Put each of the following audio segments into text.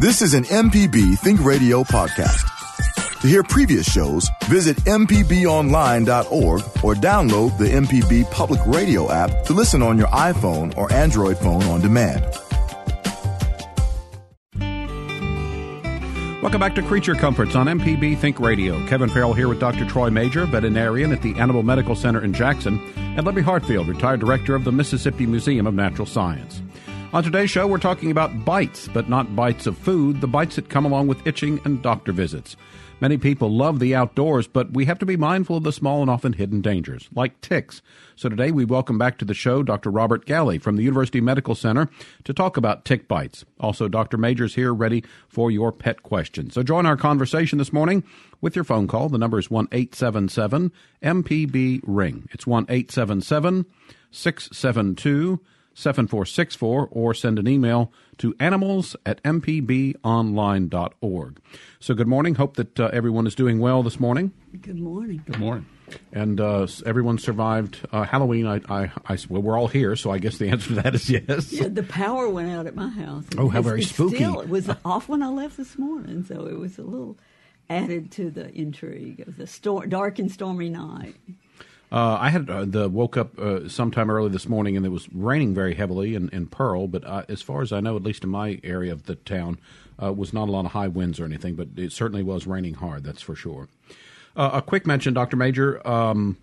This is an MPB Think Radio podcast. To hear previous shows, visit MPBOnline.org or download the MPB Public Radio app to listen on your iPhone or Android phone on demand. Welcome back to Creature Comforts on MPB Think Radio. Kevin Farrell here with Dr. Troy Major, veterinarian at the Animal Medical Center in Jackson, and Libby Hartfield, retired director of the Mississippi Museum of Natural Science. On today's show, we're talking about bites, but not bites of food, the bites that come along with itching and doctor visits. Many people love the outdoors, but we have to be mindful of the small and often hidden dangers, like ticks. So today we welcome back to the show Dr. Robert Galley from the University Medical Center to talk about tick bites. Also, Dr. Major's here ready for your pet questions. So join our conversation this morning with your phone call. The number is 1 877 MPB Ring. It's 1 877 672 7464 or send an email to animals at mpbonline.org. So, good morning. Hope that uh, everyone is doing well this morning. Good morning. Good morning. And uh, everyone survived uh, Halloween. I, I, I, well, we're all here, so I guess the answer to that is yes. Yeah, the power went out at my house. Oh, how It's- very it's spooky. Still, it was off when I left this morning, so it was a little added to the intrigue of the stor- dark and stormy night. Uh, I had uh, the woke up uh, sometime early this morning, and it was raining very heavily in, in Pearl. But as far as I know, at least in my area of the town, uh, was not a lot of high winds or anything. But it certainly was raining hard. That's for sure. Uh, a quick mention, Doctor Major, um,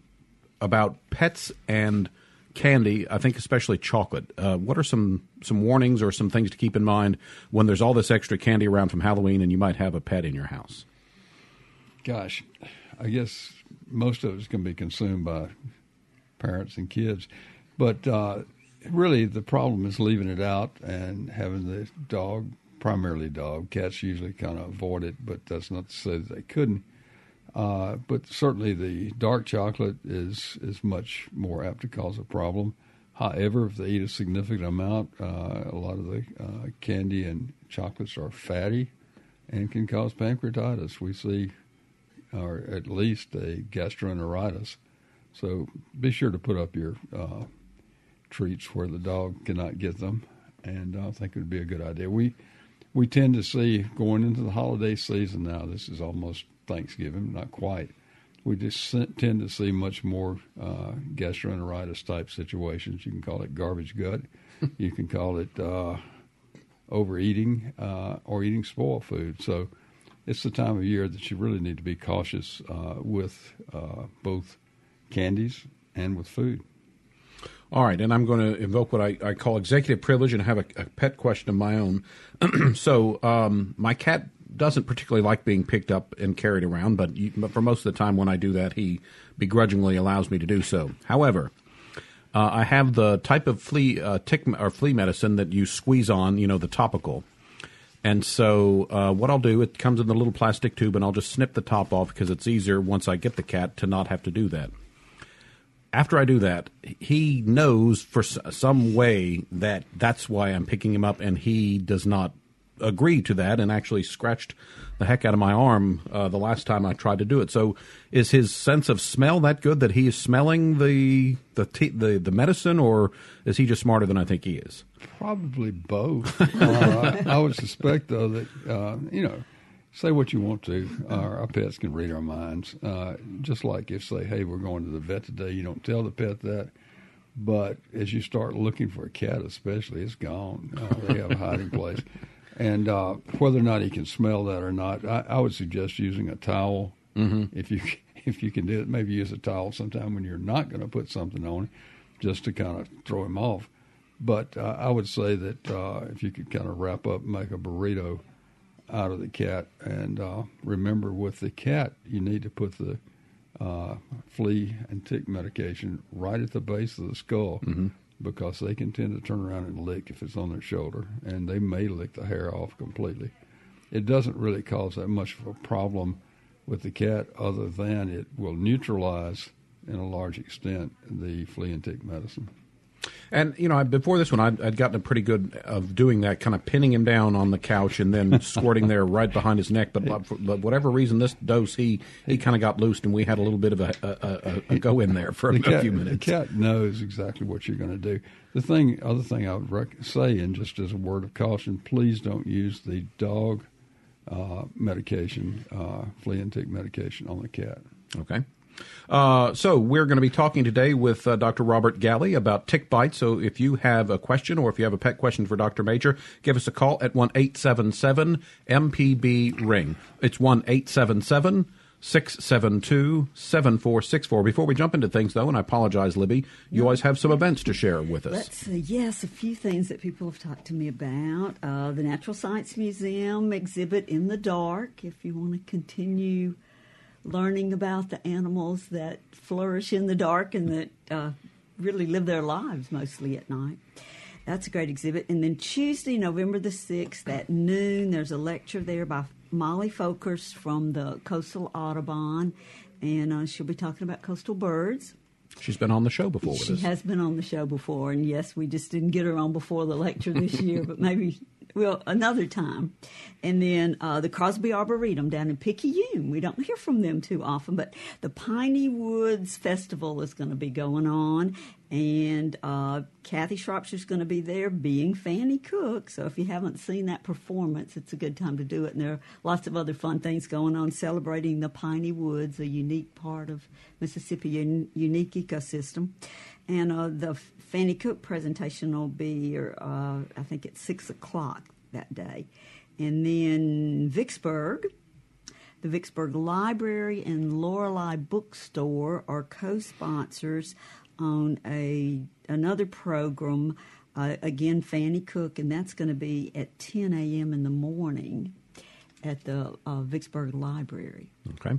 about pets and candy. I think especially chocolate. Uh, what are some some warnings or some things to keep in mind when there's all this extra candy around from Halloween, and you might have a pet in your house? Gosh, I guess most of it's going to be consumed by parents and kids, but uh, really the problem is leaving it out and having the dog, primarily dog. Cats usually kind of avoid it, but that's not to say that they couldn't. Uh, but certainly the dark chocolate is is much more apt to cause a problem. However, if they eat a significant amount, uh, a lot of the uh, candy and chocolates are fatty and can cause pancreatitis. We see, or at least a gastroenteritis. So be sure to put up your uh, treats where the dog cannot get them, and I think it would be a good idea. We we tend to see going into the holiday season now. This is almost Thanksgiving, not quite. We just tend to see much more uh, gastroenteritis type situations. You can call it garbage gut. you can call it uh, overeating uh, or eating spoiled food. So it's the time of year that you really need to be cautious uh, with uh, both candies and with food. All right, and I'm going to invoke what I, I call executive privilege and have a, a pet question of my own. so, um, my cat doesn't particularly like being picked up and carried around, but, you, but for most of the time when I do that, he begrudgingly allows me to do so. However, uh, I have the type of flea uh, tick or flea medicine that you squeeze on, you know, the topical. And so, uh, what I'll do, it comes in the little plastic tube, and I'll just snip the top off because it's easier once I get the cat to not have to do that. After I do that, he knows for some way that that's why I'm picking him up, and he does not agree to that, and actually scratched the heck out of my arm uh, the last time I tried to do it. So, is his sense of smell that good that he is smelling the the the, the medicine, or is he just smarter than I think he is? Probably both. uh, I would suspect, though, that, uh, you know, say what you want to. Uh, our pets can read our minds. Uh, just like if, say, hey, we're going to the vet today, you don't tell the pet that. But as you start looking for a cat, especially, it's gone. Uh, they have a hiding place. And uh, whether or not he can smell that or not, I, I would suggest using a towel. Mm-hmm. If you if you can do it, maybe use a towel sometime when you're not going to put something on, it, just to kind of throw him off. But uh, I would say that uh, if you could kind of wrap up, make a burrito out of the cat, and uh, remember with the cat, you need to put the uh, flea and tick medication right at the base of the skull because they can tend to turn around and lick if it's on their shoulder, and they may lick the hair off completely. It doesn't really cause that much of a problem with the cat, other than it will neutralize, in a large extent, the flea and tick medicine. And you know, before this one, I'd, I'd gotten a pretty good of doing that, kind of pinning him down on the couch and then squirting there right behind his neck. But, but whatever reason, this dose he he kind of got loosed, and we had a little bit of a, a, a, a go in there for a, cat, few minutes. The cat knows exactly what you're going to do. The thing, other thing I would rec- say, and just as a word of caution, please don't use the dog uh, medication, uh, flea and tick medication on the cat. Okay. Uh, so we're going to be talking today with uh, Dr. Robert Galley about tick bites. So if you have a question or if you have a pet question for Dr. Major, give us a call at one eight seven seven MPB ring. It's one eight seven seven. 672 7464. Before we jump into things, though, and I apologize, Libby, you always have some events to share with us. Let's see. Yes, a few things that people have talked to me about. Uh, the Natural Science Museum exhibit in the dark, if you want to continue learning about the animals that flourish in the dark and that uh, really live their lives mostly at night. That's a great exhibit. And then Tuesday, November the 6th at noon, there's a lecture there by Molly Folkers from the Coastal Audubon, and uh, she'll be talking about coastal birds. She's been on the show before with she us. She has been on the show before, and yes, we just didn't get her on before the lecture this year, but maybe well another time. And then uh, the Crosby Arboretum down in Picayune. We don't hear from them too often, but the Piney Woods Festival is going to be going on, and uh, Kathy Shropshire's going to be there being Fannye Cook. So if you haven't seen that performance, it's a good time to do it. And there are lots of other fun things going on celebrating the Piney Woods, a unique part of Mississippi, un- unique ecosystem. And uh, the Fannye Cook presentation will be, uh, I think, at 6 o'clock that day. And then Vicksburg. The Vicksburg Library and Lorelei Bookstore are co-sponsors on a another program. Uh, again, Fannye Cook, and that's going to be at 10 a.m. in the morning at the uh, Vicksburg Library. Okay.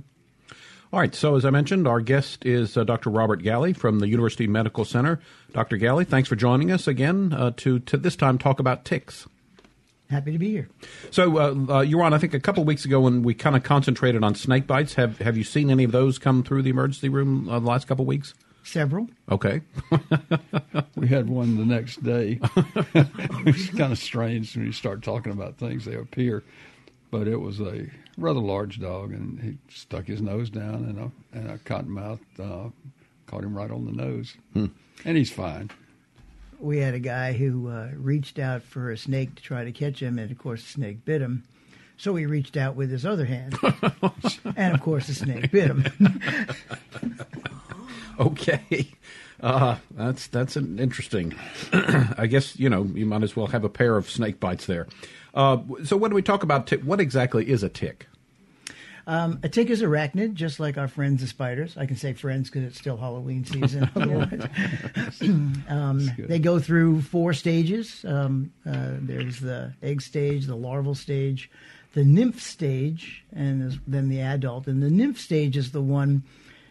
All right. So, as I mentioned, our guest is uh, Dr. Robert Galley from the University Medical Center. Dr. Galley, thanks for joining us again uh, to to this time talk about ticks. Happy to be here. So uh, uh, you were on, I think, a couple of weeks ago when we kind of concentrated on snake bites. Have Have you seen any of those come through the emergency room uh, the last couple of weeks? Several. Okay. we had one the next day. it's kind of strange when you start talking about things; they appear. But it was a rather large dog, and he stuck his nose down, and a and a cottonmouth uh, caught him right on the nose, hmm. and he's fine. We had a guy who uh, reached out for a snake to try to catch him, and of course, the snake bit him. So he reached out with his other hand, and of course, the snake bit him. okay. Uh, that's that's an interesting. I guess you know you might as well have a pair of snake bites there. Uh, so when we talk about tick, what exactly is a tick? Um, a tick is arachnid, just like our friends the spiders. I can say friends because it's still Halloween season. Otherwise, um, they go through four stages. Um, uh, there's the egg stage, the larval stage, the nymph stage, and then the adult. And the nymph stage is the one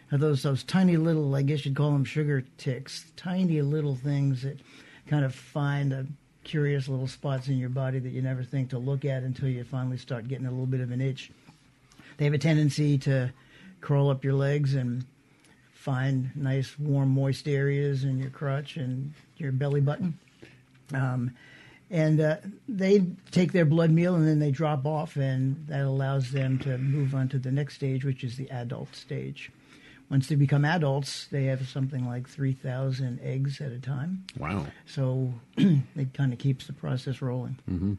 of those those tiny little, I guess you'd call them sugar ticks, tiny little things that kind of find a curious little spots in your body that you never think to look at until you finally start getting a little bit of an itch. They have a tendency to crawl up your legs and find nice, warm, moist areas in your crotch and your belly button. Um, and uh, they take their blood meal and then they drop off, and that allows them to move on to the next stage, which is the adult stage. Once they become adults, they have something like 3,000 eggs at a time. Wow. So it kind of keeps the process rolling. Mm-hmm.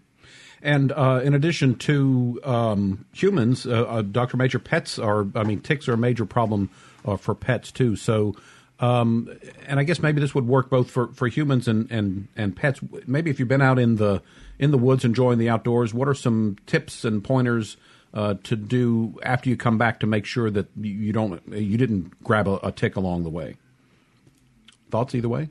And uh, in addition to um, humans, uh, uh, Dr. Major, pets are, I mean, ticks are a major problem uh, for pets too. So, um, and I guess maybe this would work both for, for humans and, and, and pets. Maybe if you've been out in the in the woods enjoying the outdoors, what are some tips and pointers uh, to do after you come back to make sure that you don't you didn't grab a, a tick along the way? Thoughts either way?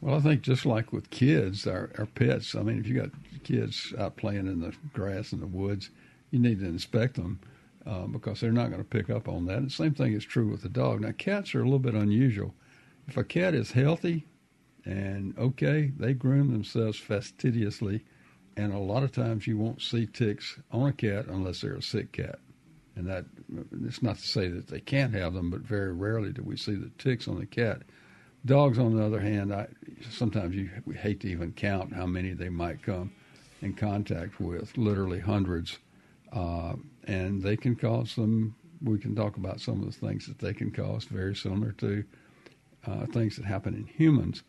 Well, I think just like with kids, our, our pets. I mean, if you got kids out playing in the grass in the woods, you need to inspect them uh, because they're not going to pick up on that. And the same thing is true with the dog. Now, cats are a little bit unusual. If a cat is healthy and okay, they groom themselves fastidiously, and a lot of times you won't see ticks on a cat unless they're a sick cat. And that it's not to say that they can't have them, but very rarely do we see the ticks on the cat. Dogs, on the other hand, I, sometimes you we hate to even count how many they might come in contact with, literally hundreds, uh, and they can cause some. We can talk about some of the things that they can cause, very similar to uh, things that happen in humans.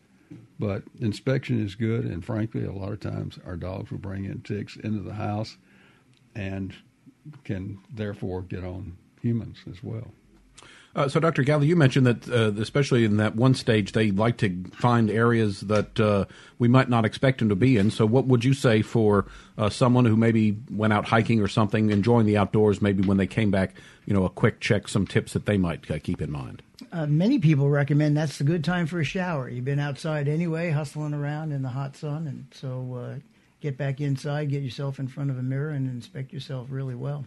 But inspection is good, and frankly, a lot of times our dogs will bring in ticks into the house, and can therefore get on humans as well. Uh, so, Dr. Galley, you mentioned that, uh, especially in that one stage, they like to find areas that uh, we might not expect them to be in. So, what would you say for uh, someone who maybe went out hiking or something, enjoying the outdoors, maybe when they came back, you know, a quick check, some tips that they might uh, keep in mind? Uh, many people recommend that's a good time for a shower. You've been outside anyway, hustling around in the hot sun, and so get back inside, get yourself in front of a mirror, and inspect yourself really well.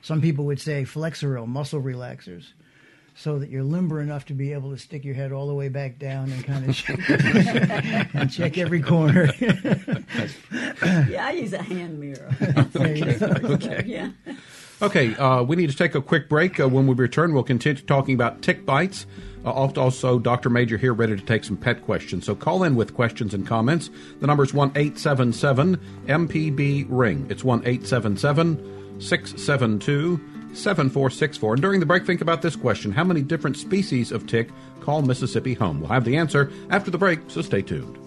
Some people would say Flexeril, muscle relaxers so that you're limber enough to be able to stick your head all the way back down and kind of check, and check every corner. yeah, I use a hand mirror. okay. okay. Yeah. Okay, uh, we need to take a quick break. Uh, when we return, we'll continue talking about tick bites. Uh, also, Dr. Major here ready to take some pet questions. So call in with questions and comments. The number is 1 877 MPB Ring. It's 1 877 672 7464. And during the break, think about this question How many different species of tick call Mississippi home? We'll have the answer after the break, so stay tuned.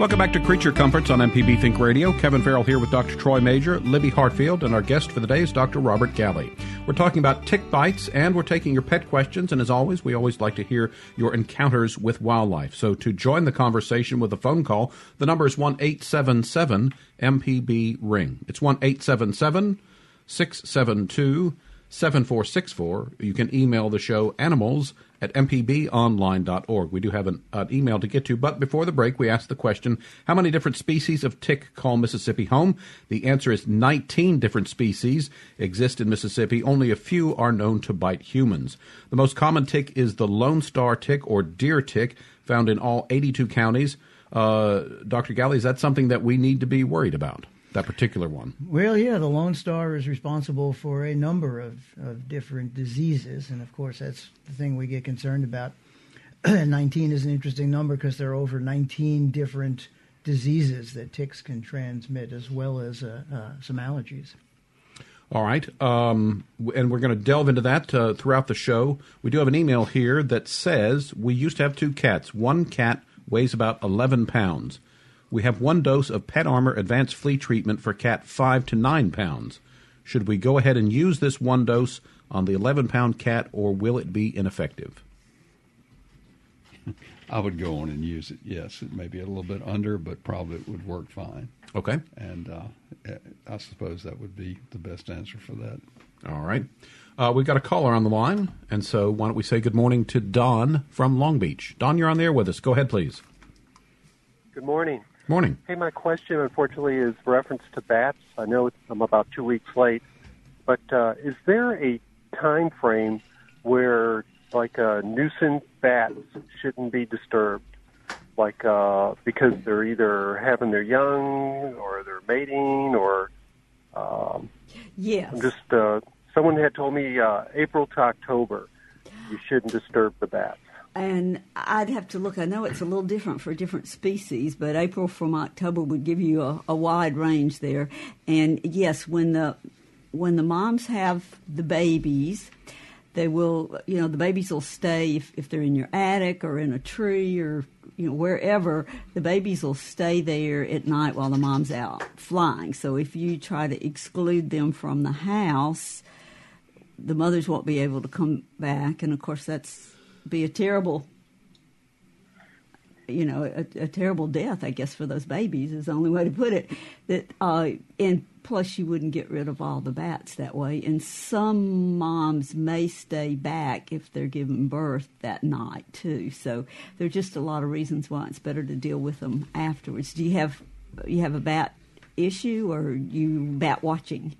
Welcome back to Creature Comforts on MPB Think Radio. Kevin Farrell here with Dr. Troy Major, Libby Hartfield, and our guest for the day is Dr. Robert Galley. We're talking about tick bites, and we're taking your pet questions. And as always, we always like to hear your encounters with wildlife. So to join the conversation with a phone call, the number is one eight seven seven MPB Ring. It's one eight seven seven six seven two. 7464. You can email the show animals at mpbonline.org. We do have an, an, email to get to, but before the break, we asked the question How many different species of tick call Mississippi home? The answer is 19 different species exist in Mississippi. Only a few are known to bite humans. The most common tick is the Lone Star tick or deer tick, found in all 82 counties. Uh, Dr. Galley, is that something that we need to be worried about? That particular one? Well, yeah, the Lone Star is responsible for a number of, of different diseases, and of course, that's the thing we get concerned about. 19 is an interesting number because there are over 19 different diseases that ticks can transmit, as well as uh, uh, some allergies. All right. Um, and we're going to delve into that uh, throughout the show. We do have an email here that says we used to have two cats. One cat weighs about 11 pounds we have one dose of Pet Armor Advanced Flea Treatment for cat 5 to 9 pounds. Should we go ahead and use this one dose on the 11 pound cat, or will it be ineffective? I would go on and use it. Yes, it may be a little bit under, but probably it would work fine. Okay. And uh, I suppose that would be the best answer for that. All right. Uh, we've got a caller on the line, and so why don't we say good morning to Don from Long Beach? Don, you're on there with us. Go ahead, please. Good morning. Morning. Hey, my question, unfortunately, is reference to bats. I know I'm about two weeks late, but uh, is there a time frame where, like, uh, nuisance bats shouldn't be disturbed? Like, uh, because they're either having their young, or they're mating, or um, yes. I'm just uh, someone had told me uh, April to October, you shouldn't disturb the bats and I'd have to look. I know it's a little different for different species, but April from October would give you a, a, wide range there. And yes, when the when the moms have the babies, they will. You know, the babies will stay if, if they're in your attic or in a tree or you know wherever. The babies will stay there at night while the mom's out flying. So if you try to exclude them from the house, the mothers won't be able to come back. And of course, that's be a terrible you know a, a, terrible death i guess for those babies is the only way to put it. That uh, and plus you wouldn't get rid of all the bats that way. And some moms may stay back if they're giving birth that night too. So there's just a lot of reasons why it's better to deal with them afterwards. Do you have you have a bat issue or you bat watching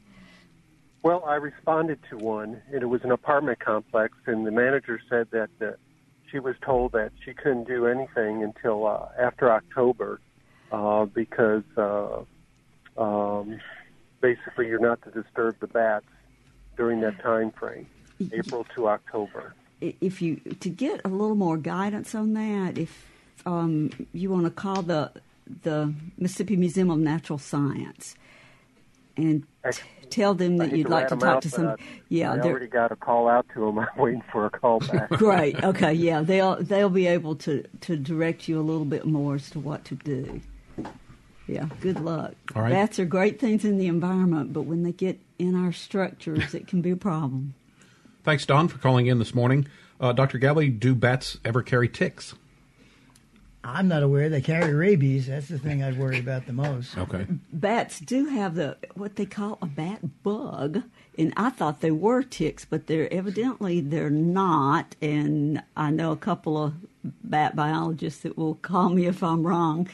well, I responded to one, and it was an apartment complex, and the manager said that uh, she was told that she couldn't do anything until uh, after October uh, because uh, um, basically you're not to disturb the bats during that time frame. April to October. If you to get a little more guidance on that, if um, you want to call the the Mississippi Museum of Natural Science and t- tell them that you'd to like to talk out, to some. I, yeah, I already got a call out to them. I'm waiting for a call back. Great. Okay. Yeah, they'll they'll be able to to direct you a little bit more as to what to do. Yeah. Good luck. All right. Bats are great things in the environment, but when they get in our structures, it can be a problem. Thanks, Don, for calling in this morning. Uh, Dr. Galley, do bats ever carry ticks? I'm not aware they carry rabies. That's the thing I'd worry about the most. Okay. Bats do have the what they call a bat bug, and I thought they were ticks, but they're evidently they're not. And I know a couple of bat biologists that will call me if I'm wrong.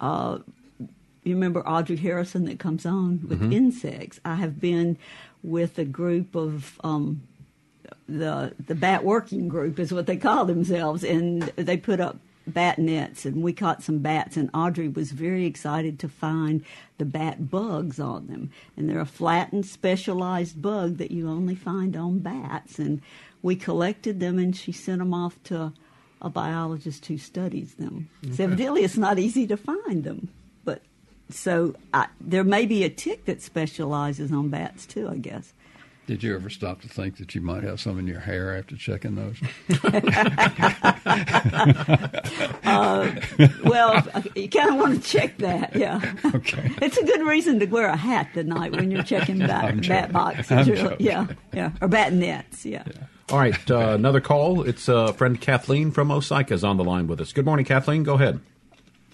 Uh, you remember Audrey Harrison that comes on with insects? I have been with a group of um, the the bat working group is what they call themselves, and they put up bat nets, and we caught some bats. And Audrey was very excited to find the bat bugs on them, and they're a flattened, specialized bug that you only find on bats. And we collected them, and she sent them off to a biologist who studies them. So evidently, it's not easy to find them, but so I, there may be a tick that specializes on bats too. I guess. Did you ever stop to think that you might have some in your hair after checking those? Well, you kind of want to check that, yeah. Okay. It's a good reason to wear a hat tonight when you're checking bat, I'm bat joking. boxes, I'm really. yeah, yeah, or bat nets, yeah. All right. Uh, another call. It's uh, friend Kathleen from Osyka is on the line with us. Good morning, Kathleen. Go ahead.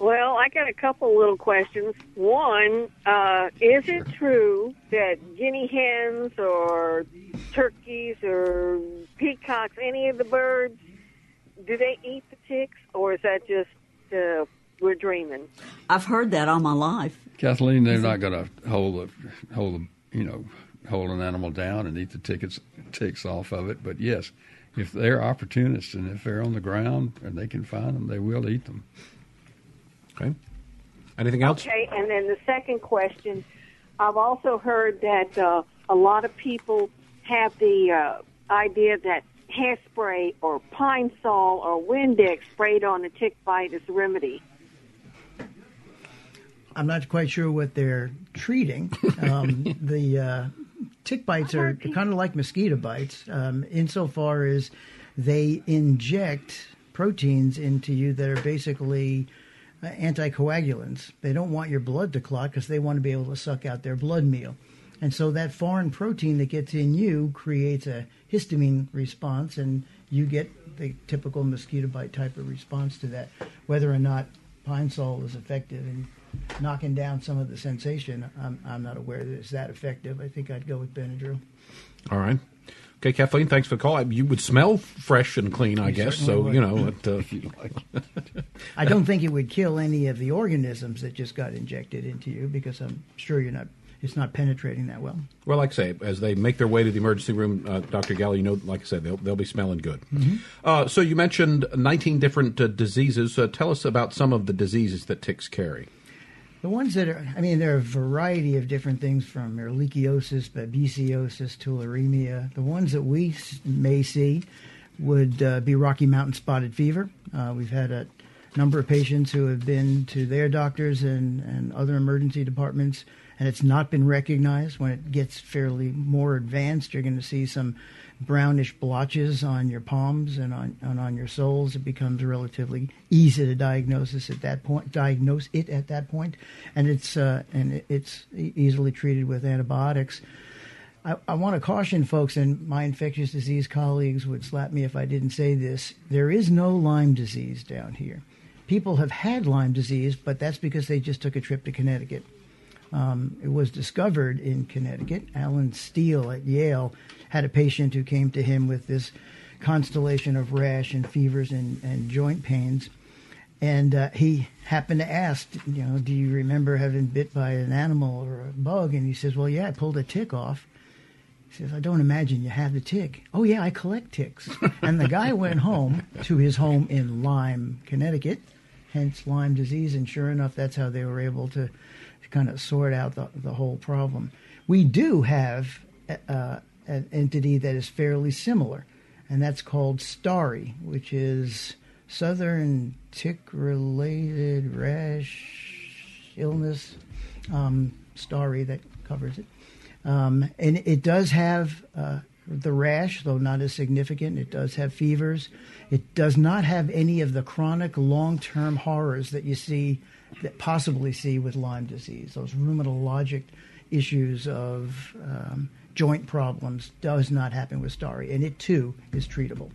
Well, I got a couple little questions. One, uh, is it true that guinea hens or turkeys or peacocks, any of the birds, do they eat the ticks, or is that just uh, we're dreaming? I've heard that all my life. Kathleen, they're not going to hold the hold the you know hold an animal down and eat the tickets ticks off of it. But yes, if they're opportunists and if they're on the ground and they can find them, they will eat them. Okay. Anything else? Okay, and then the second question, I've also heard that uh, a lot of people have the uh, idea that hairspray or pine sol or Windex sprayed on a tick bite is a remedy. I'm not quite sure what they're treating. Um, the uh, tick bites are kind of like mosquito bites, um, insofar as they inject proteins into you that are basically Uh, anticoagulants. They don't want your blood to clot because they want to be able to suck out their blood meal. And so that foreign protein that gets in you creates a histamine response, and you get the typical mosquito bite type of response to that. Whether or not pine sol is effective in knocking down some of the sensation, I'm, I'm not aware that it's that effective. I think I'd go with Benadryl. All right. Okay, Kathleen, thanks for the call. You would smell fresh and clean, I guess. So, certainly you know, it, uh, I don't think it would kill any of the organisms that just got injected into you because I'm sure you're not. It's not penetrating that well. well, like I say, as they make their way to the emergency room, uh, Dr. Galley, you know, like I said, they'll, they'll be smelling good. Uh, so you mentioned 19 different uh, diseases. Uh, tell us about some of the diseases that ticks carry. The ones that are, I mean, there are a variety of different things from ehrlichiosis, babesiosis, tularemia. The ones that we may see would uh, be Rocky Mountain spotted fever. Uh, we've had a number of patients who have been to their doctors and, and other emergency departments, and it's not been recognized. When it gets fairly more advanced, you're going to see some brownish blotches on your palms and on and on your soles. It becomes relatively easy to diagnose at that point. Diagnose it at that point, and it's uh, and it's easily treated with antibiotics. I, I want to caution folks, and my infectious disease colleagues would slap me if I didn't say this. There is no Lyme disease down here. People have had Lyme disease, but that's because they just took a trip to Connecticut. Um, it was discovered in Connecticut. Allen Steere at Yale had a patient who came to him with this constellation of rash and fevers and, and joint pains. And uh, he happened to ask, you know, do you remember having bit by an animal or a bug? And he says, well, yeah, I pulled a tick off. He says, I don't imagine you have the tick. Oh, yeah, I collect ticks. and the guy went home to his home in Lyme, Connecticut, hence Lyme disease. And sure enough, that's how they were able to kind of sort out the, the whole problem. We do have uh, an entity that is fairly similar, and that's called STARI, which is Southern Tick Related Rash Illness. Um, that covers it. Um, and it does have uh, the rash, though not as significant. It does have fevers. It does not have any of the chronic long term horrors that you see, that possibly see with Lyme disease. Those rheumatologic issues of um, joint problems does not happen with STARI, and it too is treatable.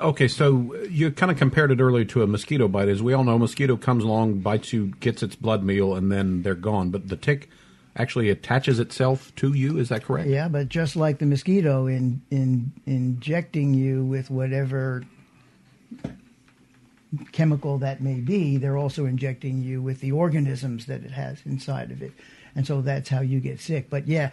Okay, so you kind of compared it earlier to a mosquito bite. As we all know, mosquito comes along, bites you, gets its blood meal, and then they're gone. But the tick actually attaches itself to you. Is that correct? Yeah, but just like the mosquito, in in injecting you with whatever chemical that may be, they're also injecting you with the organisms that it has inside of it. And so that's how you get sick. But yeah,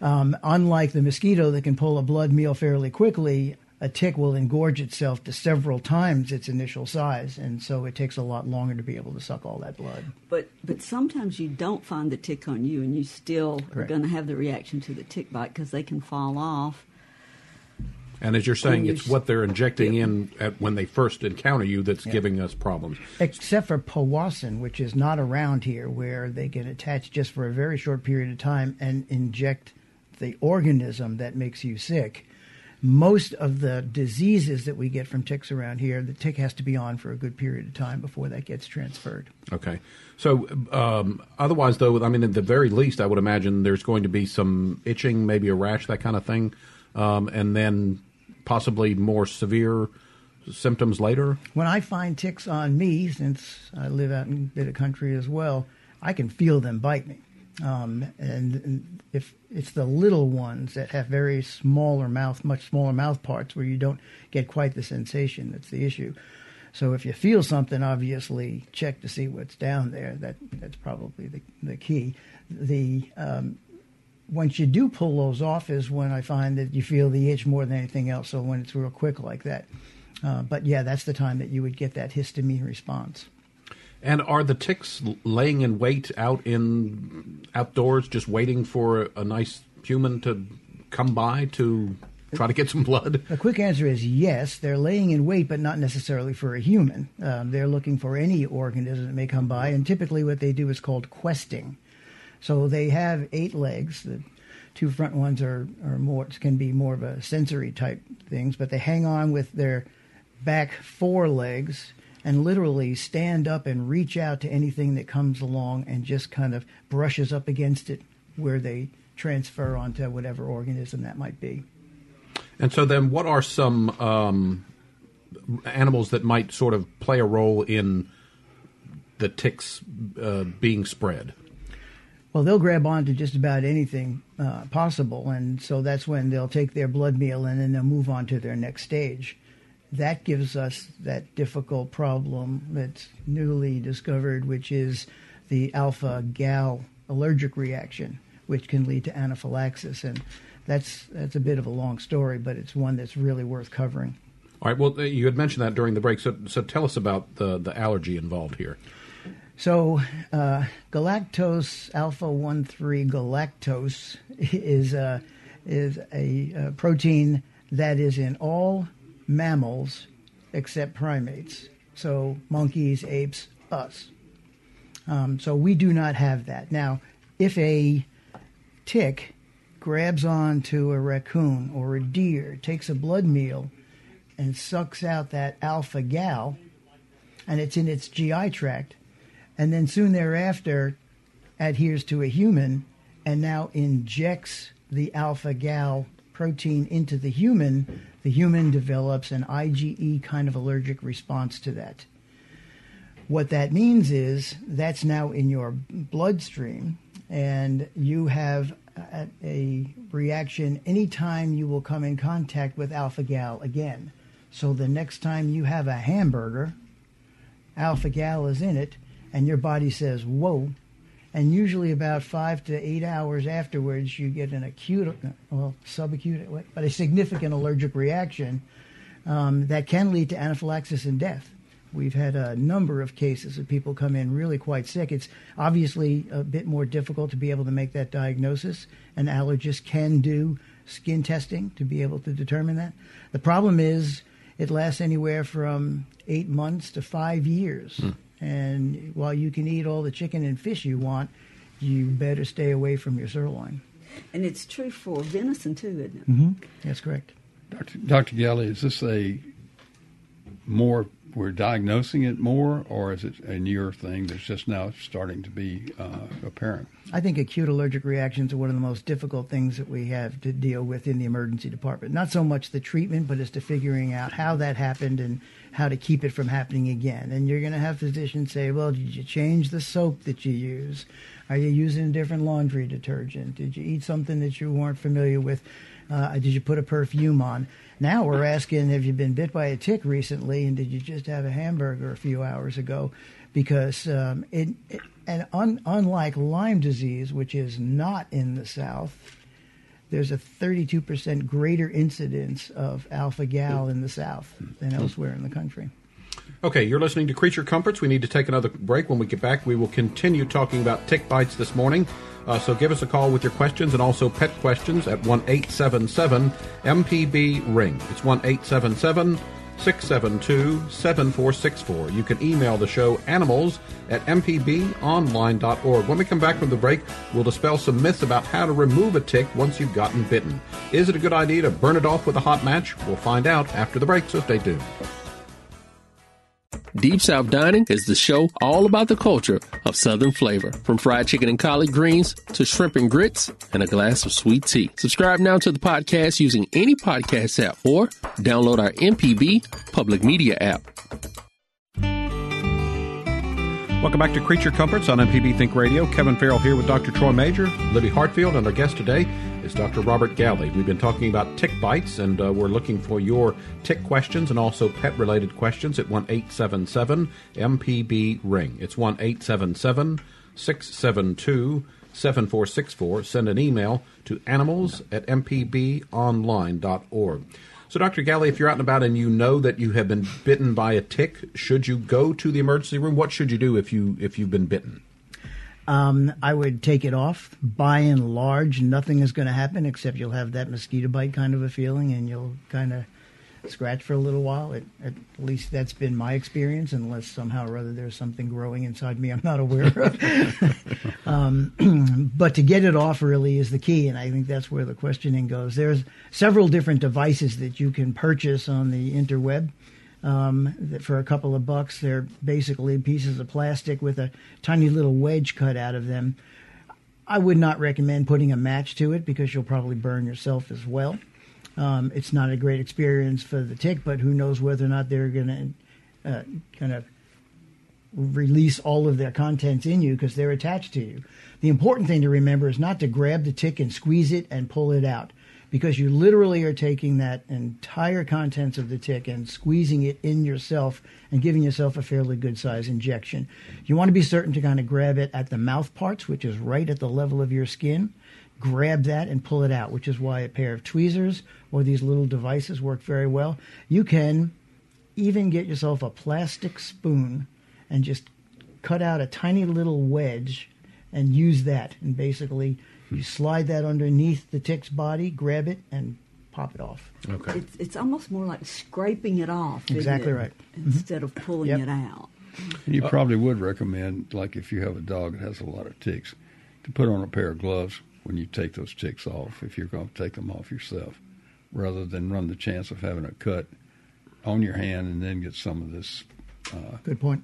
um, unlike the mosquito that can pull a blood meal fairly quickly, a tick will engorge itself to several times its initial size, and so it takes a lot longer to be able to suck all that blood. But but sometimes you don't find the tick on you, and you still Correct. are going to have the reaction to the tick bite because they can fall off. And as you're saying, it's what they're injecting Yeah. in at, when they first encounter you that's giving us problems. Except for powassan, which is not around here, where they can attach just for a very short period of time and inject the organism that makes you sick. Most of the diseases that we get from ticks around here, the tick has to be on for a good period of time before that gets transferred. Okay. So, um, otherwise, though, I mean, at the very least, I would imagine there's going to be some itching, maybe a rash, that kind of thing, um, and then possibly more severe symptoms later. When I find ticks on me, since I live out in a bit of country as well, I can feel them bite me. Um, and, if it's the little ones that have very smaller mouth, much smaller mouth parts, where you don't get quite the sensation, that's the issue. So if you feel something, obviously check to see what's down there. That that's probably the the key. The um, once you do pull those off is when I find that you feel the itch more than anything else. So when it's real quick like that. Uh, but yeah, that's the time that you would get that histamine response. And are the ticks laying in wait out in outdoors, just waiting for a nice human to come by to try to get some blood? The quick answer is yes. They're laying in wait, but not necessarily for a human. Um, they're looking for any organism that may come by, and typically what they do is called questing. So they have eight legs. The two front ones are, are more can be more of a sensory type things, but they hang on with their back four legs and literally stand up and reach out to anything that comes along and just kind of brushes up against it where they transfer onto whatever organism that might be. And so, then, what are some um, animals that might sort of play a role in the ticks uh, being spread? Well, they'll grab on to just about anything uh, possible, and so that's when they'll take their blood meal and then they'll move on to their next stage. That gives us that difficult problem that's newly discovered, which is the alpha gal allergic reaction, which can lead to anaphylaxis, and that's that's a bit of a long story, but it's one that's really worth covering. All right. Well, you had mentioned that during the break. So, so tell us about the the allergy involved here. So, uh, galactose alpha 1 3 galactose is, is a, uh protein that is in all mammals except primates. So, monkeys, apes, us. Um, so, we do not have that. Now, if a tick grabs onto a raccoon or a deer, takes a blood meal, and sucks out that alpha gal, and it's in its GI tract, and then soon thereafter adheres to a human and now injects the alpha gal protein into the human, the human develops an IgE kind of allergic response to that. What that means is that's now in your bloodstream, and you have a, a reaction anytime you will come in contact with alpha gal again. So the next time you have a hamburger, alpha gal is in it, and your body says, whoa. And usually about five to eight hours afterwards, you get an acute, well, subacute, but a significant allergic reaction um, that can lead to anaphylaxis and death. We've had a number of cases of people come in really quite sick. It's obviously a bit more difficult to be able to make that diagnosis. An allergist can do skin testing to be able to determine that. The problem is it lasts anywhere from eight months to five years. Hmm. And while you can eat all the chicken and fish you want, you better stay away from your sirloin. And it's true for venison too, isn't it? Mm-hmm. That's correct. Dr. Dr. Galley, is this a more we're diagnosing it more, or is it a newer thing that's just now starting to be uh, apparent? I think acute allergic reactions are one of the most difficult things that we have to deal with in the emergency department. Not so much the treatment, but as to figuring out how that happened and how to keep it from happening again. And you're going to have physicians say, well, did you change the soap that you use? Are you using a different laundry detergent? Did you eat something that you weren't familiar with? Uh, did you put a perfume on? Now we're asking, have you been bit by a tick recently, and did you just have a hamburger a few hours ago? Because um, it, it, and un, unlike Lyme disease, which is not in the South, there's a 32% greater incidence of alpha gal in the South than elsewhere in the country. Okay, you're listening to Creature Comforts. We need to take another break. When we get back, we will continue talking about tick bites this morning. Uh, so give us a call with your questions and also pet questions at 1 877 MPB Ring. It's 1 877 672 7464. You can email the show animals at mpbonline.org. When we come back from the break, we'll dispel some myths about how to remove a tick once you've gotten bitten. Is it a good idea to burn it off with a hot match? We'll find out after the break, so stay tuned. Deep South Dining is the show all about the culture of Southern flavor, from fried chicken and collard greens to shrimp and grits and a glass of sweet tea. Subscribe now to the podcast using any podcast app or download our MPB public media app. Welcome back to Creature Comforts on MPB Think Radio. Kevin Farrell here with Dr. Troy Major, Libby Hartfield, and our guest today is Dr. Robert Galley. We've been talking about tick bites, and uh, we're looking for your tick questions and also pet related questions at 1 877 MPB Ring. It's 1 877 672 7464. Send an email to animals at mpbonline.org. So, Dr. Galley, if you're out and about and you know that you have been bitten by a tick, should you go to the emergency room? What should you do if you if you've been bitten? Um, I would take it off. By and large, nothing is going to happen except you'll have that mosquito bite kind of a feeling, and you'll kind of scratch for a little while. It, at least that's been my experience, unless somehow or other there's something growing inside me I'm not aware of. um, but to get it off really is the key, and I think that's where the questioning goes. There's several different devices that you can purchase on the interweb. Um, for a couple of bucks, they're basically pieces of plastic with a tiny little wedge cut out of them. I would not recommend putting a match to it because you'll probably burn yourself as well. Um, it's not a great experience for the tick, but who knows whether or not they're going to uh, kind of release all of their contents in you because they're attached to you. The important thing to remember is not to grab the tick and squeeze it and pull it out because you literally are taking that entire contents of the tick and squeezing it in yourself and giving yourself a fairly good size injection. You want to be certain to kind of grab it at the mouth parts, which is right at the level of your skin grab that and pull it out, which is why a pair of tweezers or these little devices work very well. You can even get yourself a plastic spoon and just cut out a tiny little wedge and use that. And basically, you slide that underneath the tick's body, grab it, and pop it off. Okay. It's, it's almost more like scraping it off. Exactly right. Instead mm-hmm. of pulling yep. it out. You uh, probably would recommend, like if you have a dog that has a lot of ticks, to put on a pair of gloves when you take those ticks off if you're going to take them off yourself, rather than run the chance of having a cut on your hand and then get some of this. Uh, Good point.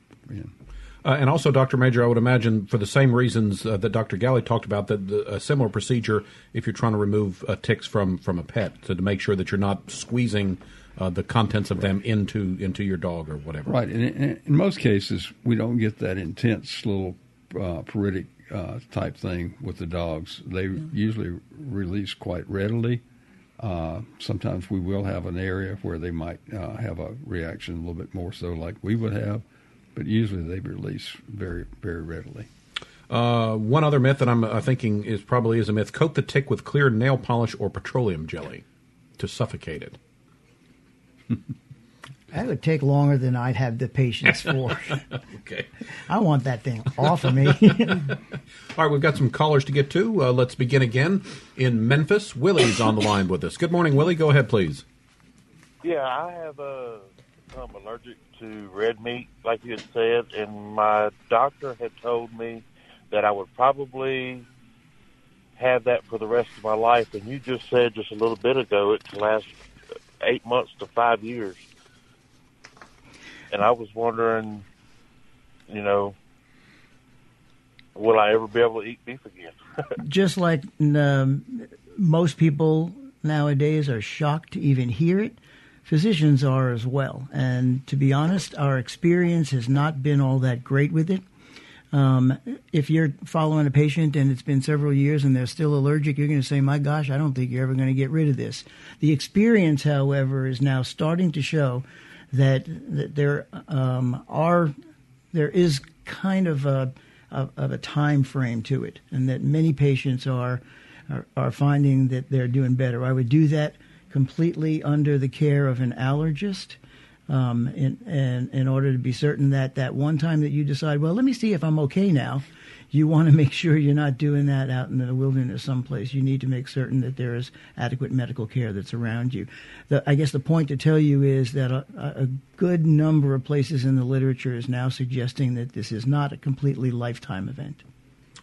Uh, and also, Dr. Major, I would imagine for the same reasons uh, that Dr. Galley talked about, that the, a similar procedure if you're trying to remove uh, ticks from, from a pet, so to make sure that you're not squeezing uh, the contents of right. them into into your dog or whatever. Right. And in, in most cases, we don't get that intense little uh, periodic uh, type thing with the dogs. They yeah. usually release quite readily. Uh, sometimes we will have an area where they might uh, have a reaction a little bit more so, like we would have, but usually they release very, very readily. Uh, one other myth that I'm uh, thinking is probably is a myth: coat the tick with clear nail polish or petroleum jelly to suffocate it. That would take longer than I'd have the patience for. okay. I want that thing off of me. All right, we've got some callers to get to. Uh, let's begin again in Memphis. Willie's on the line with us. Good morning, Willie. Go ahead, please. Yeah, I have uh, become allergic to red meat, like you had said, and my doctor had told me that I would probably have that for the rest of my life. And you just said just a little bit ago it can last eight months to five years. And I was wondering, you know, will I ever be able to eat beef again? Just like um, most people nowadays are shocked to even hear it, physicians are as well. And to be honest, our experience has not been all that great with it. Um, if you're following a patient and it's been several years and they're still allergic, you're going to say, My gosh, I don't think you're ever going to get rid of this. The experience, however, is now starting to show that, that there um, are there is kind of a, of, of a time frame to it, and that many patients are, are are finding that they're doing better. I would do that completely under the care of an allergist um, in, in, in order to be certain that that one time that you decide, well, let me see if I'm okay now, you want to make sure you're not doing that out in the wilderness someplace. You need to make certain that there is adequate medical care that's around you. The, I guess the point to tell you is that a, a good number of places in the literature is now suggesting that this is not a completely lifetime event.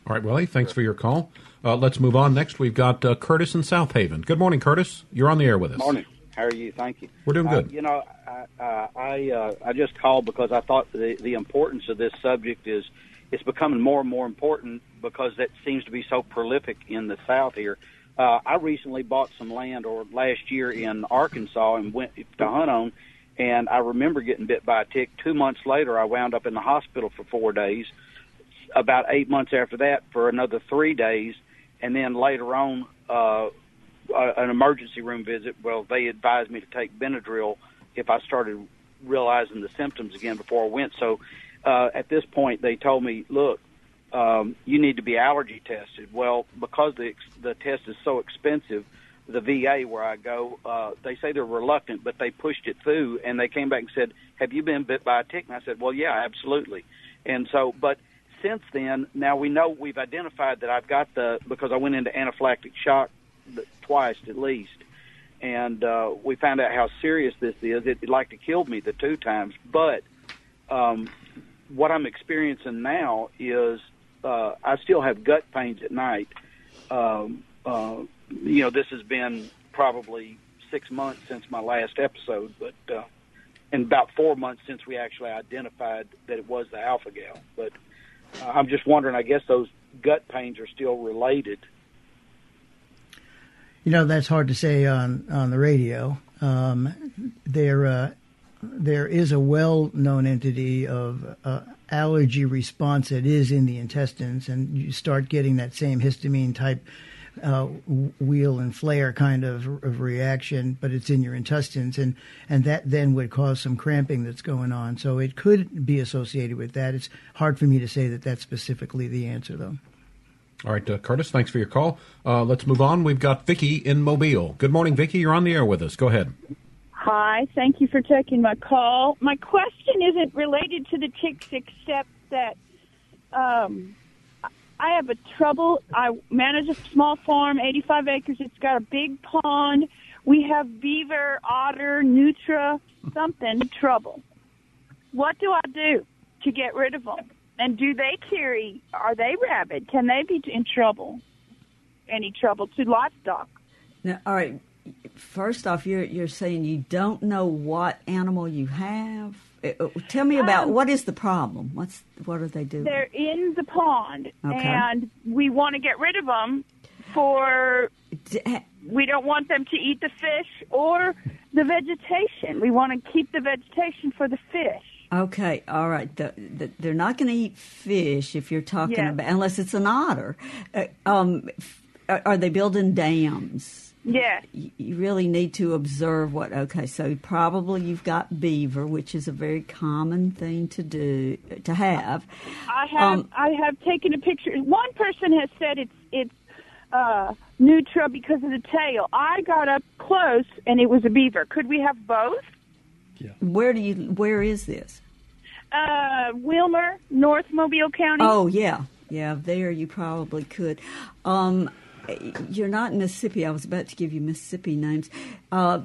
All right, Willie, thanks for your call. Uh, let's move on. Next, we've got uh, Curtis in South Haven. Good morning, Curtis. You're on the air with us. Morning. How are you? Thank you. We're doing Uh, good. you know, I uh, I, uh, I just called because I thought the the importance of this subject is it's becoming more and more important because that seems to be so prolific in the South here. Uh, I recently bought some land, or last year in Arkansas, and went to hunt on. And I remember getting bit by a tick. Two months later, I wound up in the hospital for four days. About eight months after that, for another three days, and then later on, uh, uh, an emergency room visit. Well, they advised me to take Benadryl if I started realizing the symptoms again before I went. So uh, at this point, they told me, look, um, you need to be allergy tested. Well, because the the test is so expensive, the VA where I go, uh, they say they're reluctant, but they pushed it through, and they came back and said, "Have you been bit by a tick?" And I said, "Well, yeah, absolutely." And so, but since then, now we know we've identified that I've got the because I went into anaphylactic shock twice at least, and uh, we found out how serious this is. It, it like to killed me the two times, but um, what I'm experiencing now is uh, I still have gut pains at night. Um, uh, you know, this has been probably six months since my last episode, but uh, and about four months since we actually identified that it was the alpha gal. But I'm just wondering. I guess those gut pains are still related. You know, that's hard to say on, on the radio. Um, there, uh, there is a well known entity of uh, allergy response that is in the intestines, and you start getting that same histamine type uh, wheal and flare kind of, of reaction, but it's in your intestines, and, and that then would cause some cramping that's going on. So it could be associated with that. It's hard for me to say that that's specifically the answer, though. All right, uh, Curtis, thanks for your call. Uh, let's move on. We've got Vicky in Mobile. Good morning, Vicky. You're on the air with us. Go ahead. Hi, thank you for taking my call. My question isn't related to the ticks, except that um, I have a trouble. I manage a small farm, 85 acres. It's got a big pond. We have beaver, otter, nutria, something trouble. What do I do to get rid of them? And do they carry? Are they rabid? Can they be in trouble? Any trouble to livestock? Now, all right. First off, you're you're saying you don't know what animal you have. Uh, Tell me about Um, what is the problem? What's what are they doing? They're in the pond, Okay. and we want to get rid of them for. We don't want them to eat the fish or the vegetation. We want to keep the vegetation for the fish. Okay, all right. The, the, they're not going to eat fish if you're talking Yes. about unless it's an otter. Uh, um, are they building dams? Yeah. You you really need to observe what. Okay, so probably you've got beaver, which is a very common thing to do to have. I have Um, I have taken a picture. One person has said it's it's uh, Nutria because of the tail. I got up close and it was a beaver. Could we have both? Yeah. Where do you? Where is this? Uh, Wilmer, North Mobile County. Oh yeah, yeah. There you probably could. Um, you're not in Mississippi. I was about to give you Mississippi names. Uh,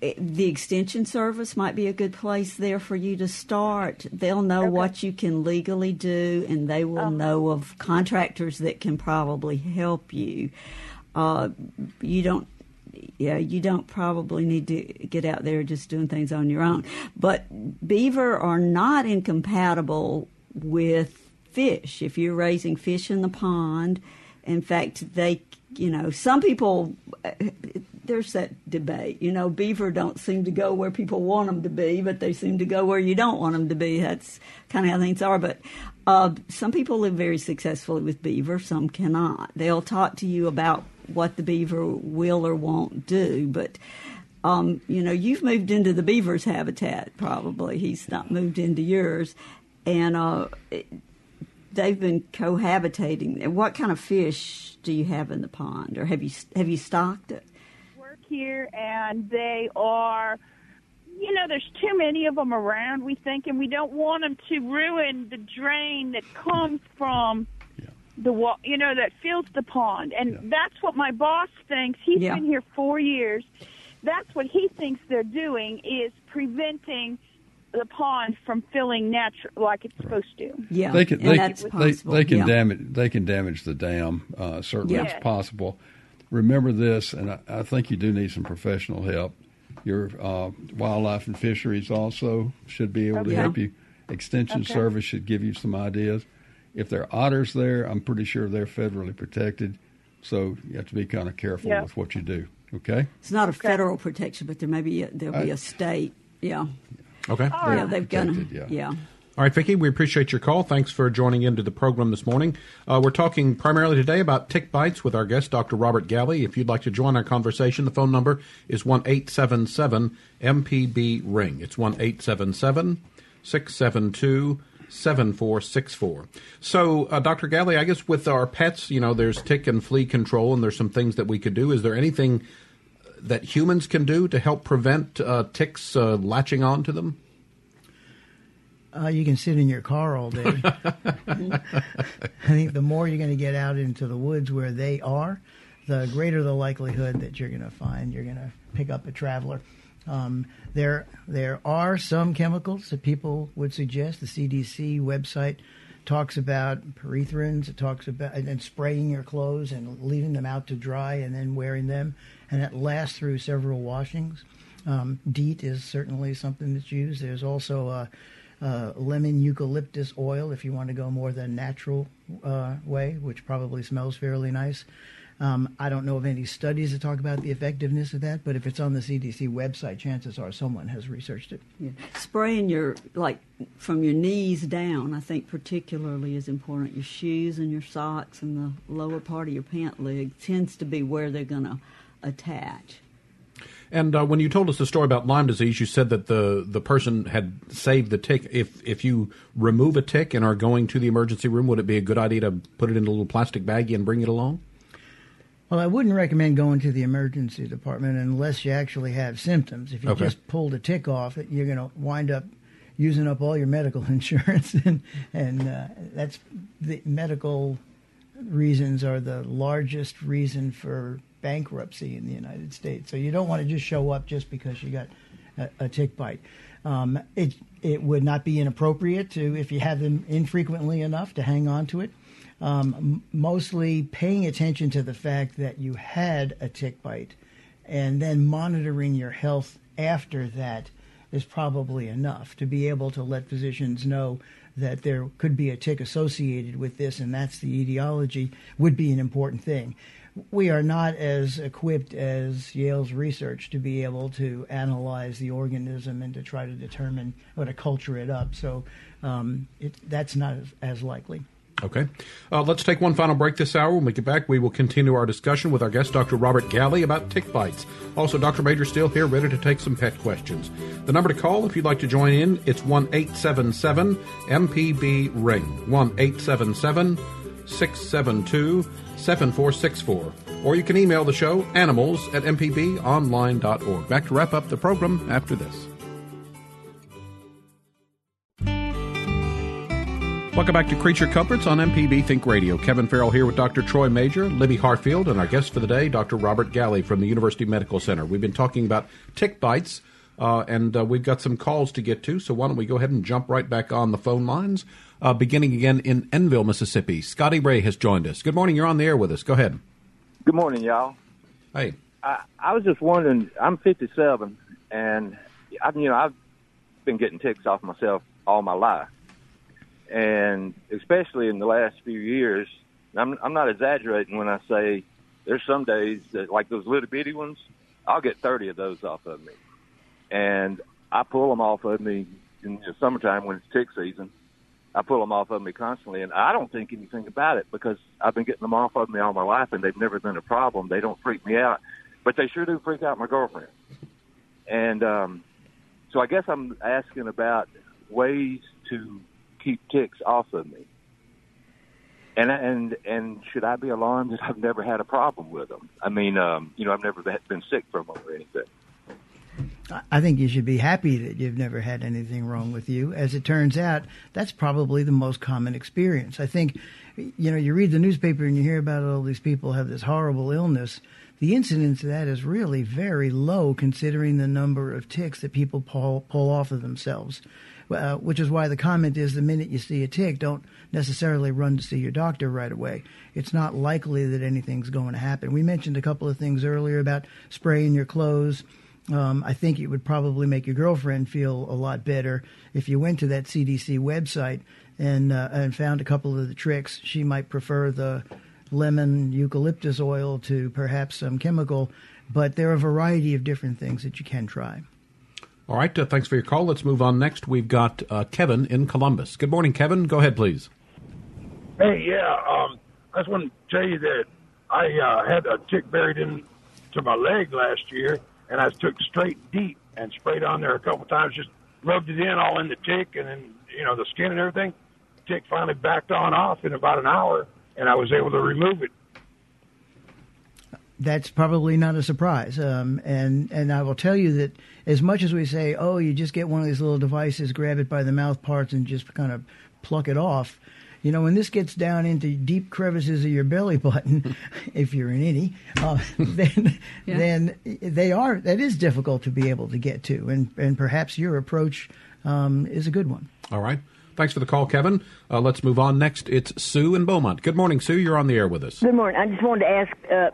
the extension service might be a good place there for you to start. They'll know Okay. what you can legally do, and they will know of contractors that can probably help you. Uh, you don't. Yeah, you don't probably need to get out there just doing things on your own. But beaver are not incompatible with fish. If you're raising fish in the pond, in fact, they, you know, some people, there's that debate. You know, beaver don't seem to go where people want them to be, but they seem to go where you don't want them to be. That's kind of how things are. But uh, some people live very successfully with beaver, some cannot. They'll talk to you about what the beaver will or won't do, but. Um, you know, you've moved into the beaver's habitat. Probably he's not moved into yours, and uh, they've been cohabitating. And What kind of fish do you have in the pond, or have you have you stocked it? work here, and they are. You know, there's too many of them around. We think, and we don't want them to ruin the drain that comes from the wa- You know, that fills the pond, and that's what my boss thinks. He's Yeah. been here four years. That's what he thinks they're doing is preventing the pond from filling natural like it's supposed to. Yeah, they can and they, that's they, possible. they can yeah. damage they can damage the dam. Uh, certainly, Yeah. it's possible. Remember this, and I, I think you do need some professional help. Your uh, wildlife and fisheries also should be able to help you. Extension Okay. Service should give you some ideas. If there are otters there, I'm pretty sure they're federally protected, so you have to be kind of careful Yeah. with what you do. Okay. It's not a federal protection, but there may be a, there'll be I- a state. Yeah, Okay. All yeah, they've got Protected, to. yeah. Yeah. All right, Vicki, we appreciate your call. Thanks for joining into the program this morning. Uh, we're talking primarily today about tick bites with our guest, Dr. Robert Galley. If you'd like to join our conversation, the phone number is 1 877 MPB Ring. It's 1 672 7464. So, uh, Dr. Galley, I guess with our pets, you know, there's tick and flea control, and there's some things that we could do. Is there anything that humans can do to help prevent uh, ticks uh, latching on to them? Uh, you can sit in your car all day. I think the more you're going to get out into the woods where they are, the greater the likelihood that you're going to find you're going to pick up a traveler. Um, there, there are some chemicals that people would suggest. The CDC website talks about pyrethrins. It talks about and, and spraying your clothes and leaving them out to dry and then wearing them, and it lasts through several washings. Um, DEET is certainly something that's used. There's also uh, uh, lemon eucalyptus oil if you want to go more the natural uh, way, which probably smells fairly nice. Um, I don't know of any studies that talk about the effectiveness of that, but if it's on the CDC website, chances are someone has researched it. Yeah. Spraying your like from your knees down, I think particularly is important. Your shoes and your socks and the lower part of your pant leg tends to be where they're going to attach. And uh, when you told us the story about Lyme disease, you said that the, the person had saved the tick. If if you remove a tick and are going to the emergency room, would it be a good idea to put it in a little plastic baggie and bring it along? Well, I wouldn't recommend going to the emergency department unless you actually have symptoms. If you Okay. just pulled a tick off, you're going to wind up using up all your medical insurance, and and uh, that's the medical reasons are the largest reason for bankruptcy in the United States. So you don't want to just show up just because you got a, a tick bite. Um, it it would not be inappropriate to if you have them infrequently enough to hang on to it. Um, mostly paying attention to the fact that you had a tick bite, and then monitoring your health after that is probably enough to be able to let physicians know that there could be a tick associated with this, and that's the etiology, would be an important thing. We are not as equipped as Yale's research to be able to analyze the organism and to try to determine or to culture it up. So um, it, that's not as, as likely. Okay. Uh, let's take one final break this hour. When we get back, we will continue our discussion with our guest, Dr. Robert Galley, about tick bites. Also, Dr. Major still here, ready to take some pet questions. The number to call if you'd like to join in, it's 1 877 MPB Ring. 1 877 672 7464. Or you can email the show animals at mpbonline.org. Back to wrap up the program after this. Welcome back to Creature Comforts on MPB Think Radio. Kevin Farrell here with Dr. Troy Major, Libby Hartfield, and our guest for the day, Dr. Robert Galley from the University Medical Center. We've been talking about tick bites uh, and uh, we've got some calls to get to, so why don't we go ahead and jump right back on the phone lines, uh, beginning again in Enville, Mississippi. Scotty Ray has joined us. Good morning. You're on the air with us. Go ahead. Good morning, y'all. Hey. I, I was just wondering. I'm 57, and I, you know I've been getting ticks off myself all my life and especially in the last few years, I'm, I'm not exaggerating when I say there's some days that, like those little bitty ones, I'll get 30 of those off of me. And I pull them off of me in the summertime when it's tick season. I pull them off of me constantly, and I don't think anything about it because I've been getting them off of me all my life, and they've never been a problem. They don't freak me out, but they sure do freak out my girlfriend. And um, so I guess I'm asking about ways to keep ticks off of me. And and and should I be alarmed that I've never had a problem with them? I mean, um, you know, I've never been sick from them or anything. I think you should be happy that you've never had anything wrong with you. As it turns out, that's probably the most common experience. I think, you know, you read the newspaper and you hear about all these people have this horrible illness. The incidence of that is really very low considering the number of ticks that people pull, pull off of themselves uh, which is why the comment is the minute you see a tick, don't necessarily run to see your doctor right away. It's not likely that anything's going to happen. We mentioned a couple of things earlier about spraying your clothes. Um, I think it would probably make your girlfriend feel a lot better if you went to that CDC website and uh, and found a couple of the tricks. She might prefer the lemon eucalyptus oil to perhaps some chemical, but there are a variety of different things that you can try. All right. Uh, thanks for your call. Let's move on next. We've got uh, Kevin in Columbus. Good morning, Kevin. Go ahead, please. Hey, yeah. Um, I just want to tell you that I uh, had a tick buried into my leg last year, and I took straight DEET and sprayed on there a couple times, just rubbed it in all in the tick and then, you know, the skin and everything. Tick finally backed on off in about an hour, and I was able to remove it that's probably not a surprise. Um, and and I will tell you that as much as we say, oh, you just get one of these little devices, grab it by the mouth parts, and just kind of pluck it off. You know, when this gets down into deep crevices of your belly button, if you're in any, uh, then yeah. then they are that is difficult to be able to get to, and and perhaps your approach um, is a good one. All right. Thanks for the call, Kevin. Uh, let's move on. Next, it's Sue in Beaumont. Good morning, Sue. You're on the air with us. Good morning. I just wanted to ask uh,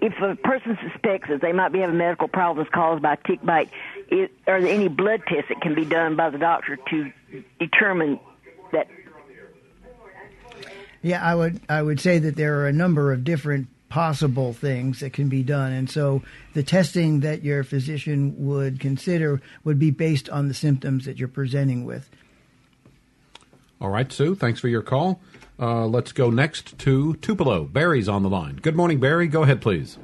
if a person suspects that they might be having medical problems caused by a tick bite, is, are there any blood tests that can be done by the doctor to determine that? Yeah, I would I would say that there are a number of different possible things that can be done, and so the testing that your physician would consider would be based on the symptoms that you're presenting with. All right, Sue. Thanks for your call. Uh, let's go next to Tupelo. Barry's on the line. Good morning, Barry. Go ahead, please.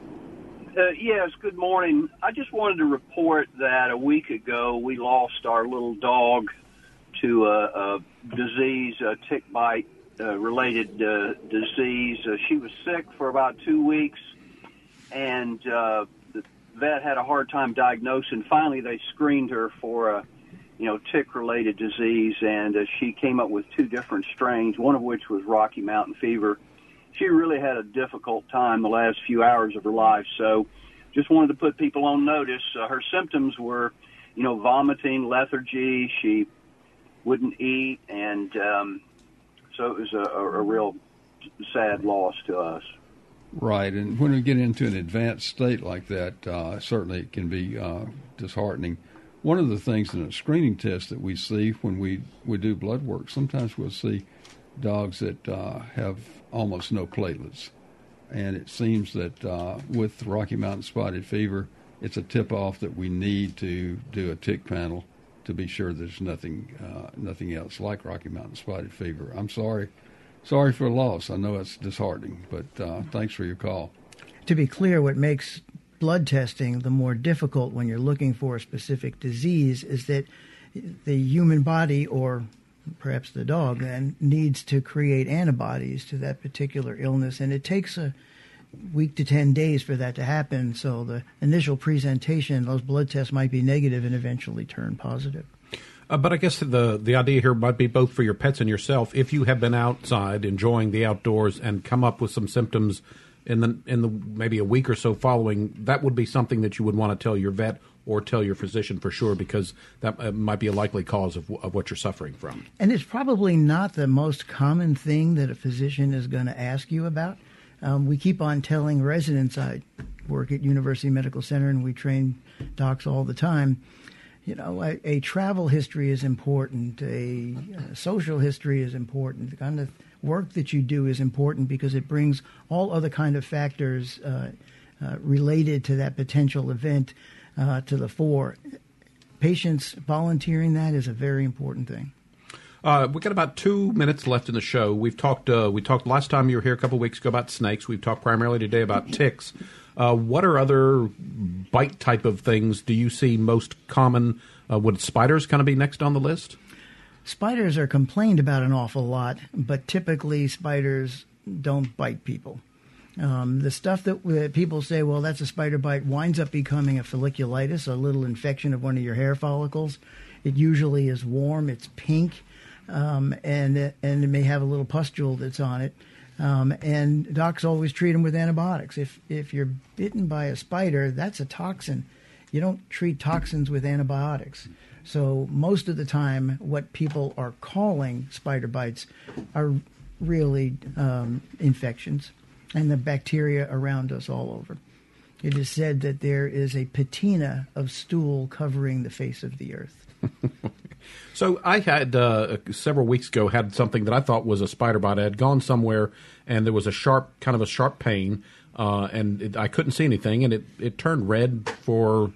Uh, yes, good morning. I just wanted to report that a week ago we lost our little dog to a, a disease, a tick bite uh, related uh, disease. Uh, she was sick for about two weeks, and uh, the vet had a hard time diagnosing. Finally, they screened her for a you know, tick-related disease, and uh, she came up with two different strains, one of which was Rocky Mountain fever. She really had a difficult time the last few hours of her life, so just wanted to put people on notice. Uh, her symptoms were, you know, vomiting, lethargy. She wouldn't eat, and um, so it was a, a, a real sad loss to us. Right, and when we get into an advanced state like that, uh, certainly it can be uh, disheartening. One of the things in a screening test that we see when we, we do blood work, sometimes we'll see dogs that uh, have almost no platelets. And it seems that uh, with Rocky Mountain spotted fever, it's a tip off that we need to do a tick panel to be sure there's nothing uh, nothing else like Rocky Mountain spotted fever. I'm sorry, sorry for the loss. I know it's disheartening, but uh, thanks for your call. To be clear, what makes blood testing, the more difficult when you're looking for a specific disease is that the human body or perhaps the dog then needs to create antibodies to that particular illness and it takes a week to 10 days for that to happen so the initial presentation those blood tests might be negative and eventually turn positive Uh, but I guess the the idea here might be both for your pets and yourself. If you have been outside enjoying the outdoors and come up with some symptoms in the in the maybe a week or so following, that would be something that you would want to tell your vet or tell your physician for sure because that uh, might be a likely cause of, of what you're suffering from. And it's probably not the most common thing that a physician is going to ask you about. Um, we keep on telling residents I work at University Medical Center and we train docs all the time you know, a, a, travel history is important. A, a, social history is important. The kind of work that you do is important because it brings all other kind of factors uh, uh, related to that potential event uh, to the fore. Patients volunteering that is a very important thing. Uh, we got about two minutes left in the show. We've talked. Uh, we talked last time you were here a couple weeks ago about snakes. We've talked primarily today about ticks. Uh, what are other bite type of things do you see most common? Uh, would spiders kind of be next on the list? Spiders are complained about an awful lot, but typically spiders don't bite people. Um, the stuff that, that, people say, well, that's a spider bite, winds up becoming a folliculitis, a little infection of one of your hair follicles. It usually is warm, it's pink, um, and and it may have a little pustule that's on it. Um, and docs always treat them with antibiotics. If if you're bitten by a spider, that's a toxin. You don't treat toxins with antibiotics. So most of the time, what people are calling spider bites are really um, infections and the bacteria around us all over. It is said that there is a patina of stool covering the face of the earth. So I had uh, several weeks ago had something that I thought was a spider bite. I had gone somewhere and there was a sharp, kind of a sharp pain, uh, and it, I couldn't see anything, and it it turned red for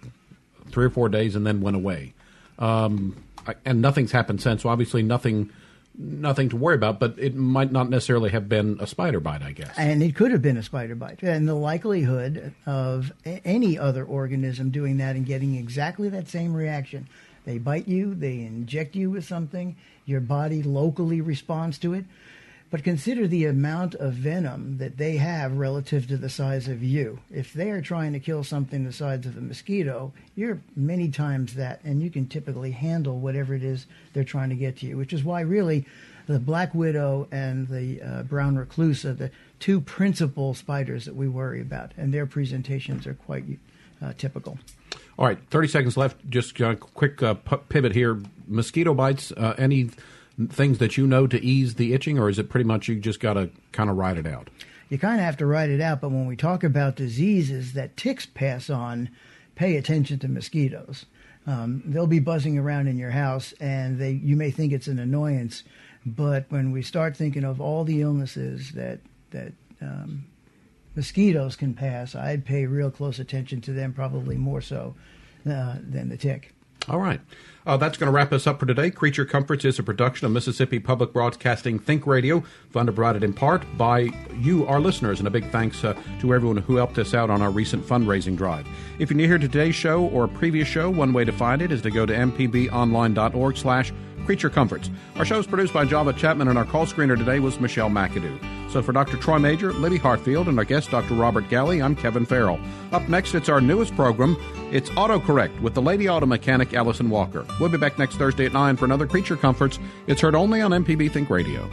three or four days and then went away. Um, I, and nothing's happened since. So obviously nothing nothing to worry about, but it might not necessarily have been a spider bite, I guess. And it could have been a spider bite. And the likelihood of any other organism doing that and getting exactly that same reaction they bite you, they inject you with something, your body locally responds to it. But consider the amount of venom that they have relative to the size of you. If they are trying to kill something the size of a mosquito, you're many times that, and you can typically handle whatever it is they're trying to get to you, which is why, really, the black widow and the uh, brown recluse are the two principal spiders that we worry about, and their presentations are quite uh, typical. All right, 30 seconds left. Just a quick uh, pivot here. Mosquito bites, uh, any things that you know to ease the itching, or is it pretty much you just got to kind of ride it out? You kind of have to ride it out, but when we talk about diseases that ticks pass on, pay attention to mosquitoes. Um, they'll be buzzing around in your house, and they you may think it's an annoyance, but when we start thinking of all the illnesses that that um, mosquitoes can pass, I'd pay real close attention to them, probably more so uh, than the tick. All right. Uh, that's going to wrap us up for today. Creature Comforts is a production of Mississippi Public Broadcasting Think Radio, funded provided in part by you, our listeners, and a big thanks uh, to everyone who helped us out on our recent fundraising drive. If you're new here to today's show or a previous show, one way to find it is to go to mpbonline.org slash Creature Comforts. Our show is produced by Java Chapman, and our call screener today was Michelle McAdoo. So for Dr. Troy Major, Libby Hartfield, and our guest, Dr. Robert Galley, I'm Kevin Farrell. Up next, it's our newest program. It's AutoCorrect with the Lady Auto Mechanic Allison Walker. We'll be back next Thursday at 9 for another Creature Comforts. It's heard only on MPB Think Radio.